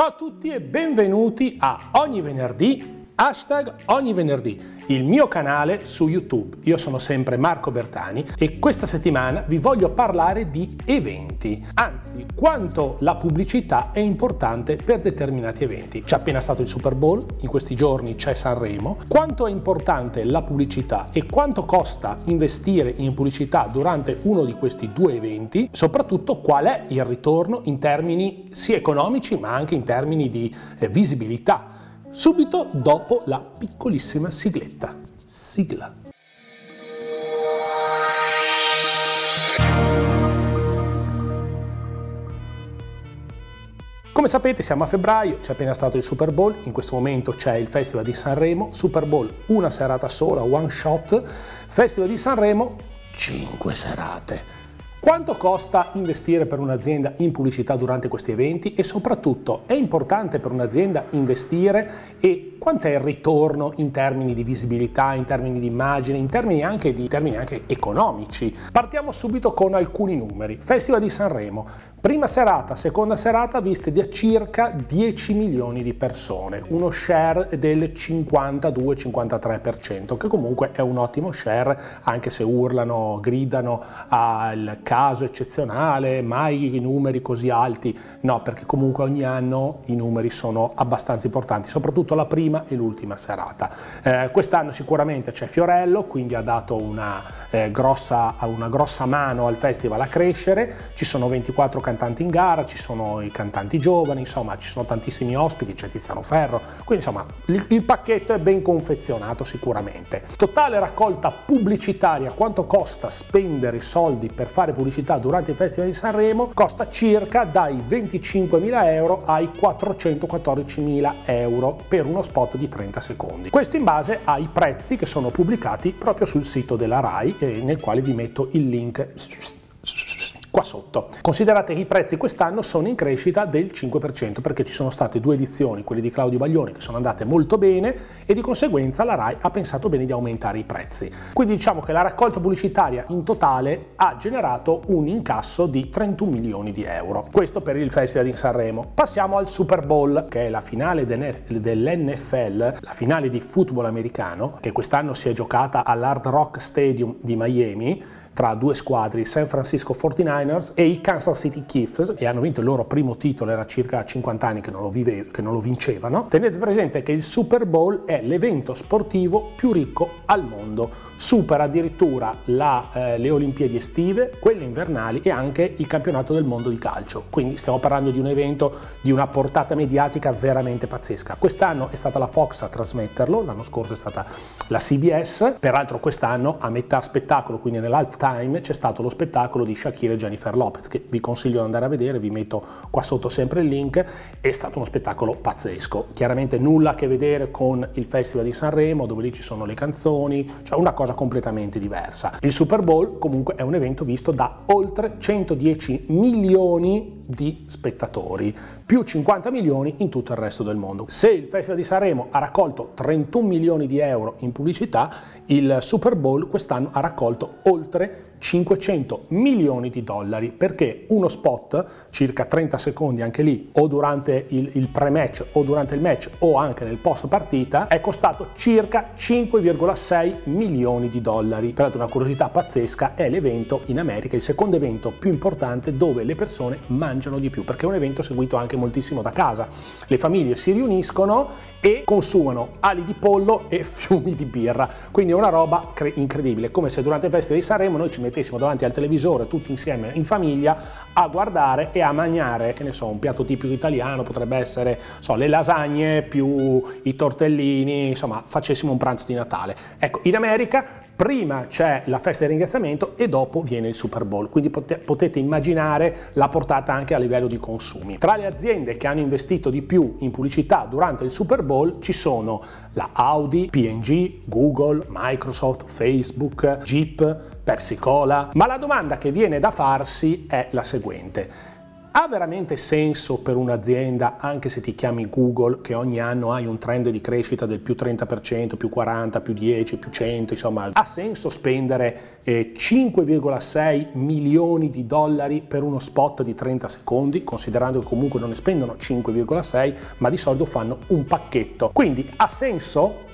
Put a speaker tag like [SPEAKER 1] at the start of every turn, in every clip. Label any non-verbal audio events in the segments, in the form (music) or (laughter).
[SPEAKER 1] Ciao a tutti e benvenuti a Ogni venerdì hashtag ogni venerdì, il mio canale su YouTube. Io sono sempre Marco Bertani e questa settimana vi voglio parlare di eventi, anzi quanto la pubblicità è importante per determinati eventi. C'è appena stato il Super Bowl, in questi giorni c'è Sanremo, quanto è importante la pubblicità e quanto costa investire in pubblicità durante uno di questi due eventi, soprattutto qual è il ritorno in termini sia economici ma anche in termini di eh, visibilità subito dopo la piccolissima sigletta. Sigla. Come sapete siamo a febbraio, c'è appena stato il Super Bowl, in questo momento c'è il Festival di Sanremo, Super Bowl una serata sola, one shot, Festival di Sanremo 5 serate. Quanto costa investire per un'azienda in pubblicità durante questi eventi e soprattutto è importante per un'azienda investire e quant'è il ritorno in termini di visibilità, in termini di immagine, in termini anche, di, termini anche economici. Partiamo subito con alcuni numeri. Festival di Sanremo, prima serata, seconda serata viste da circa 10 milioni di persone, uno share del 52-53%, che comunque è un ottimo share, anche se urlano, gridano al caso eccezionale, mai i numeri così alti, no, perché comunque ogni anno i numeri sono abbastanza importanti, soprattutto la prima e l'ultima serata. Eh, quest'anno sicuramente c'è Fiorello, quindi ha dato una, eh, grossa, una grossa mano al festival a crescere, ci sono 24 cantanti in gara, ci sono i cantanti giovani, insomma ci sono tantissimi ospiti, c'è Tiziano Ferro, quindi insomma il, il pacchetto è ben confezionato sicuramente. Totale raccolta pubblicitaria, quanto costa spendere i soldi per fare pubblicità durante il Festival di Sanremo? Costa circa dai 25.000 euro ai 414.000 euro per uno spot di 30 secondi. Questo in base ai prezzi che sono pubblicati proprio sul sito della RAI e nel quale vi metto il link qua sotto. Considerate che i prezzi quest'anno sono in crescita del 5% perché ci sono state due edizioni, quelle di Claudio Baglioni, che sono andate molto bene e di conseguenza la RAI ha pensato bene di aumentare i prezzi. Quindi diciamo che la raccolta pubblicitaria in totale ha generato un incasso di 31 milioni di euro. Questo per il Festival di Sanremo. Passiamo al Super Bowl, che è la finale dell'NFL, la finale di football americano, che quest'anno si è giocata all'Hard Rock Stadium di Miami tra due squadre, i San Francisco 49ers e i Kansas City Chiefs, e hanno vinto il loro primo titolo, era circa 50 anni che non, lo vive, che non lo vincevano. Tenete presente che il Super Bowl è l'evento sportivo più ricco al mondo, supera addirittura la, eh, le Olimpiadi estive, quelle invernali e anche il campionato del mondo di calcio. Quindi stiamo parlando di un evento di una portata mediatica veramente pazzesca. Quest'anno è stata la Fox a trasmetterlo, l'anno scorso è stata la CBS, peraltro quest'anno a metà spettacolo, quindi nell'halftime Time c'è stato lo spettacolo di Shakira e Jennifer Lopez che vi consiglio di andare a vedere, vi metto qua sotto sempre il link, è stato uno spettacolo pazzesco, chiaramente nulla a che vedere con il Festival di Sanremo dove lì ci sono le canzoni, cioè una cosa completamente diversa. Il Super Bowl comunque è un evento visto da oltre 110 milioni di spettatori, più 50 milioni in tutto il resto del mondo. Se il Festival di Sanremo ha raccolto 31 milioni di euro in pubblicità, il Super Bowl quest'anno ha raccolto oltre 500 milioni di dollari perché uno spot, circa 30 secondi anche lì, o durante il, il pre-match o durante il match o anche nel post partita, è costato circa 5,6 milioni di dollari. Per una curiosità pazzesca, è l'evento in America, il secondo evento più importante dove le persone mangiano di più, perché è un evento seguito anche moltissimo da casa. Le famiglie si riuniscono e consumano ali di pollo e (laughs) fiumi di birra, quindi è una roba incredibile, come se durante il festival di Sanremo noi ci mettessimo davanti al televisore tutti insieme in famiglia a guardare e a mangiare, che ne so, un piatto tipico italiano potrebbe essere, so, le lasagne più i tortellini, insomma, facessimo un pranzo di Natale. Ecco, in America prima c'è la festa di ringraziamento e dopo viene il Super Bowl, quindi potete immaginare la portata anche a livello di consumi. Tra le aziende che hanno investito di più in pubblicità durante il Super Bowl ci sono la Audi, P&G, Google, Microsoft, Facebook, Jeep, Pepsi Cola, ma la domanda che viene da farsi è la seguente. Ha veramente senso per un'azienda, anche se ti chiami Google, che ogni anno hai un trend di crescita del più 30%, più 40, più 10, più 100, insomma, ha senso spendere eh, 5,6 milioni di dollari per uno spot di 30 secondi, considerando che comunque non ne spendono 5,6, ma di solito fanno un pacchetto. Quindi ha senso?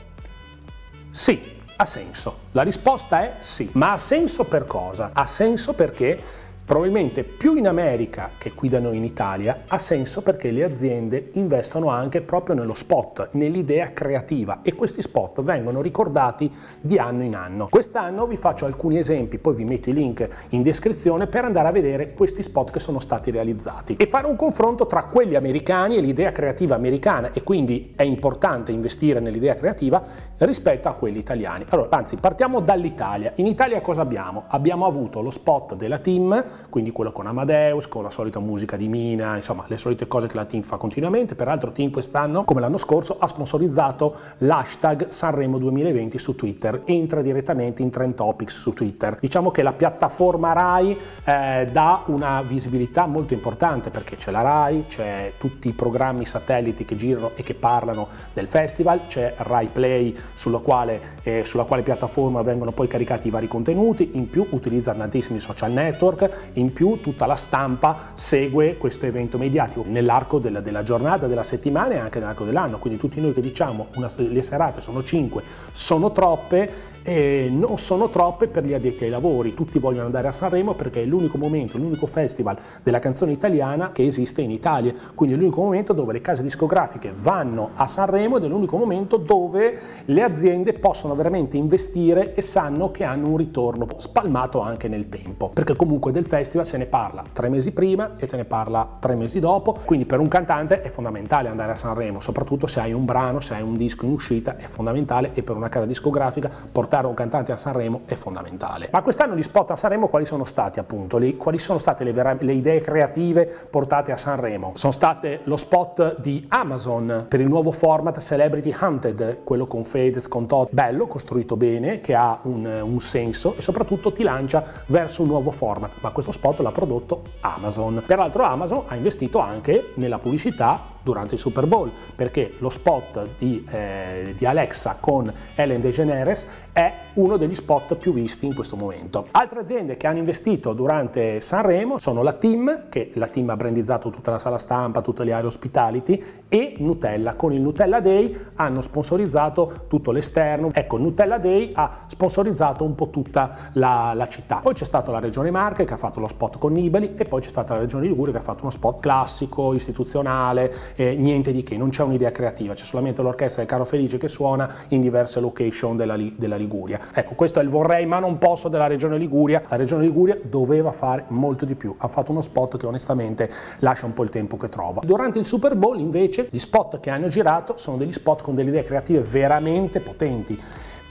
[SPEAKER 1] Sì, ha senso. La risposta è sì. Ma ha senso per cosa? Ha senso perché Probabilmente più in America che qui da noi in Italia ha senso perché le aziende investono anche proprio nello spot, nell'idea creativa e questi spot vengono ricordati di anno in anno. Quest'anno vi faccio alcuni esempi, poi vi metto i link in descrizione per andare a vedere questi spot che sono stati realizzati e fare un confronto tra quelli americani e l'idea creativa americana e quindi è importante investire nell'idea creativa rispetto a quelli italiani. Allora, anzi, partiamo dall'Italia. In Italia cosa abbiamo? Abbiamo avuto lo spot della team quindi quello con Amadeus, con la solita musica di Mina, insomma le solite cose che la team fa continuamente. Peraltro team quest'anno, come l'anno scorso, ha sponsorizzato l'hashtag Sanremo 2020 su Twitter, entra direttamente in Trend Topics su Twitter. Diciamo che la piattaforma RAI eh, dà una visibilità molto importante perché c'è la RAI, c'è tutti i programmi satelliti che girano e che parlano del festival, c'è RAI Play sulla quale, eh, sulla quale piattaforma vengono poi caricati i vari contenuti, in più utilizza tantissimi social network, in più tutta la stampa segue questo evento mediatico nell'arco della, della giornata, della settimana e anche nell'arco dell'anno, quindi tutti noi che diciamo una, le serate sono 5, sono troppe, e non sono troppe per gli addetti ai lavori, tutti vogliono andare a Sanremo perché è l'unico momento, l'unico festival della canzone italiana che esiste in Italia, quindi è l'unico momento dove le case discografiche vanno a Sanremo ed è l'unico momento dove le aziende possono veramente investire e sanno che hanno un ritorno spalmato anche nel tempo, perché comunque del festival se ne parla tre mesi prima e se ne parla tre mesi dopo, quindi per un cantante è fondamentale andare a Sanremo, soprattutto se hai un brano, se hai un disco in uscita, è fondamentale e per una casa discografica portare portare un cantante a Sanremo è fondamentale. Ma quest'anno gli spot a Sanremo quali sono stati appunto? Le, quali sono state le, vera, le idee creative portate a Sanremo? Sono state lo spot di Amazon per il nuovo format Celebrity Hunted, quello con Fedez, con Todd, bello, costruito bene, che ha un, un senso e soprattutto ti lancia verso un nuovo format. Ma questo spot l'ha prodotto Amazon. Peraltro Amazon ha investito anche nella pubblicità durante il Super Bowl, perché lo spot di, eh, di Alexa con Ellen DeGeneres è uno degli spot più visti in questo momento. Altre aziende che hanno investito durante Sanremo sono la Team, che la Team ha brandizzato tutta la sala stampa, tutte le aree hospitality, e Nutella. Con il Nutella Day hanno sponsorizzato tutto l'esterno. Ecco, Nutella Day ha sponsorizzato un po' tutta la, la città. Poi c'è stata la Regione Marche che ha fatto lo spot con Nibali e poi c'è stata la Regione Liguria che ha fatto uno spot classico, istituzionale, eh, niente di che, non c'è un'idea creativa, c'è solamente l'orchestra del Caro Felice che suona in diverse location della, della Liguria. Ecco, questo è il vorrei ma non posso della Regione Liguria. La Regione Liguria doveva fare molto di più, ha fatto uno spot che onestamente lascia un po' il tempo che trova. Durante il Super Bowl invece gli spot che hanno girato sono degli spot con delle idee creative veramente potenti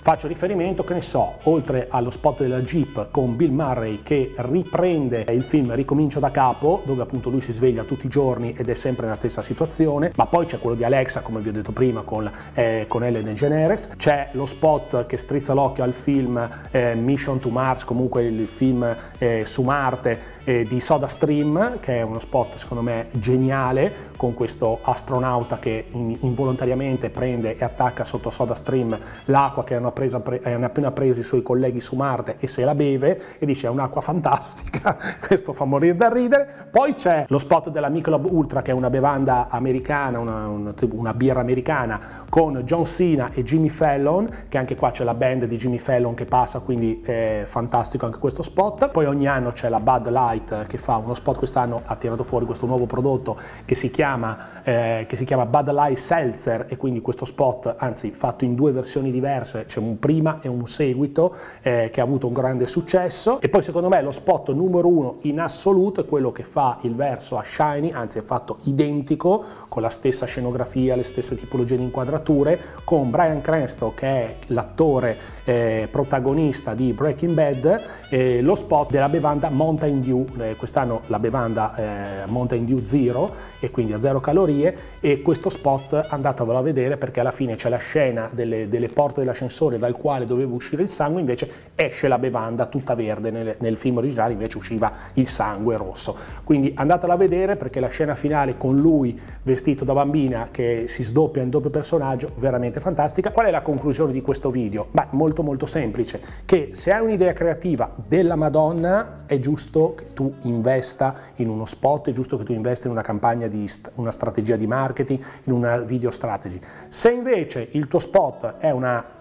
[SPEAKER 1] Faccio riferimento, che ne so, oltre allo spot della Jeep con Bill Murray che riprende il film Ricomincio da capo, dove appunto lui si sveglia tutti i giorni ed è sempre nella stessa situazione, ma poi c'è quello di Alexa, come vi ho detto prima, con, eh, con Ellen DeGeneres, c'è lo spot che strizza l'occhio al film eh, Mission to Mars, comunque il film eh, su Marte eh, di Soda Stream, che è uno spot secondo me geniale, con questo astronauta che in, involontariamente prende e attacca sotto Soda Stream l'acqua che hanno presa, pre, hanno appena preso i suoi colleghi su Marte e se la beve e dice è un'acqua fantastica, (laughs) questo fa morire da ridere. Poi c'è lo spot della Michelob Ultra che è una bevanda americana, una, una, una birra americana con John Cena e Jimmy Fallon, che anche qua c'è la band di Jimmy Fallon che passa, quindi è fantastico anche questo spot. Poi ogni anno c'è la Bud Light che fa uno spot, quest'anno ha tirato fuori questo nuovo prodotto che si chiama, eh, che si chiama Bud Light Seltzer e quindi questo spot, anzi fatto in due versioni diverse, c'è un prima e un seguito eh, che ha avuto un grande successo. E poi secondo me lo spot numero uno in assoluto è quello che fa il verso a Shiny, anzi è fatto identico con la stessa scenografia, le stesse tipologie di inquadrature con Brian Cranston che è l'attore eh, protagonista di Breaking Bad eh, lo spot della bevanda Mountain Dew. Eh, quest'anno la bevanda eh, Mountain Dew Zero e quindi a zero calorie e questo spot andatevelo a vedere perché alla fine c'è la scena delle, delle porte dell'ascensore contenitore dal quale doveva uscire il sangue invece esce la bevanda tutta verde, nel, nel film originale invece usciva il sangue rosso. Quindi andatela a vedere perché la scena finale con lui vestito da bambina che si sdoppia in doppio personaggio, veramente fantastica. Qual è la conclusione di questo video? Beh, molto molto semplice, che se hai un'idea creativa della Madonna è giusto che tu investa in uno spot, è giusto che tu investa in una campagna di una strategia di marketing, in una video strategy. Se invece il tuo spot è una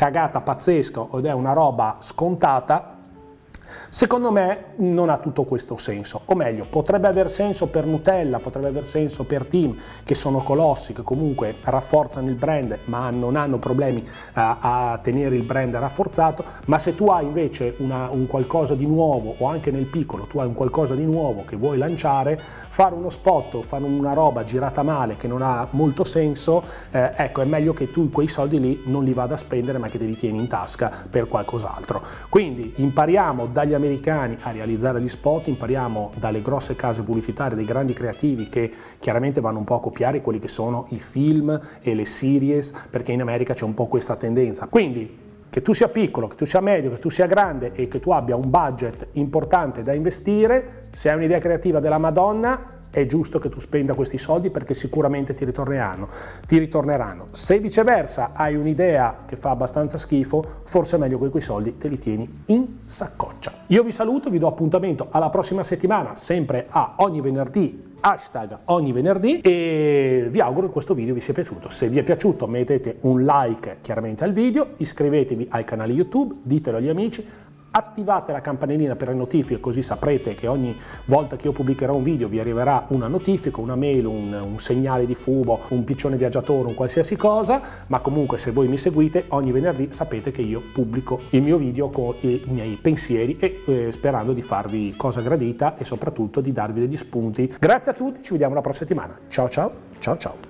[SPEAKER 1] cagata pazzesca ed è una roba scontata, Secondo me non ha tutto questo senso, o meglio, potrebbe aver senso per Nutella, potrebbe aver senso per Team, che sono colossi, che comunque rafforzano il brand, ma non hanno problemi a, a tenere il brand rafforzato, ma se tu hai invece una, un qualcosa di nuovo, o anche nel piccolo, tu hai un qualcosa di nuovo che vuoi lanciare, fare uno spot o fare una roba girata male che non ha molto senso, eh, ecco, è meglio che tu quei soldi lì non li vada a spendere, ma che te li tieni in tasca per qualcos'altro. Quindi impariamo dagli americani a realizzare gli spot, impariamo dalle grosse case pubblicitarie, dei grandi creativi che chiaramente vanno un po' a copiare quelli che sono i film e le series, perché in America c'è un po' questa tendenza. Quindi che tu sia piccolo, che tu sia medio, che tu sia grande e che tu abbia un budget importante da investire, se hai un'idea creativa della Madonna, è giusto che tu spenda questi soldi perché sicuramente ti ritorneranno. Ti ritorneranno. Se viceversa hai un'idea che fa abbastanza schifo, forse è meglio che quei soldi te li tieni in saccoccia. Io vi saluto, vi do appuntamento alla prossima settimana, sempre a ogni venerdì hashtag ogni venerdì e vi auguro che questo video vi sia piaciuto. Se vi è piaciuto mettete un like chiaramente al video, iscrivetevi al canale YouTube, ditelo agli amici, attivate la campanellina per le notifiche così saprete che ogni volta che io pubblicherò un video vi arriverà una notifica, una mail, un, un, segnale di fumo, un piccione viaggiatore, un qualsiasi cosa, ma comunque se voi mi seguite ogni venerdì sapete che io pubblico il mio video con i, i miei pensieri e eh, sperando di farvi cosa gradita e soprattutto di darvi degli spunti. Grazie a tutti, ci vediamo la prossima settimana. Ciao ciao, ciao ciao.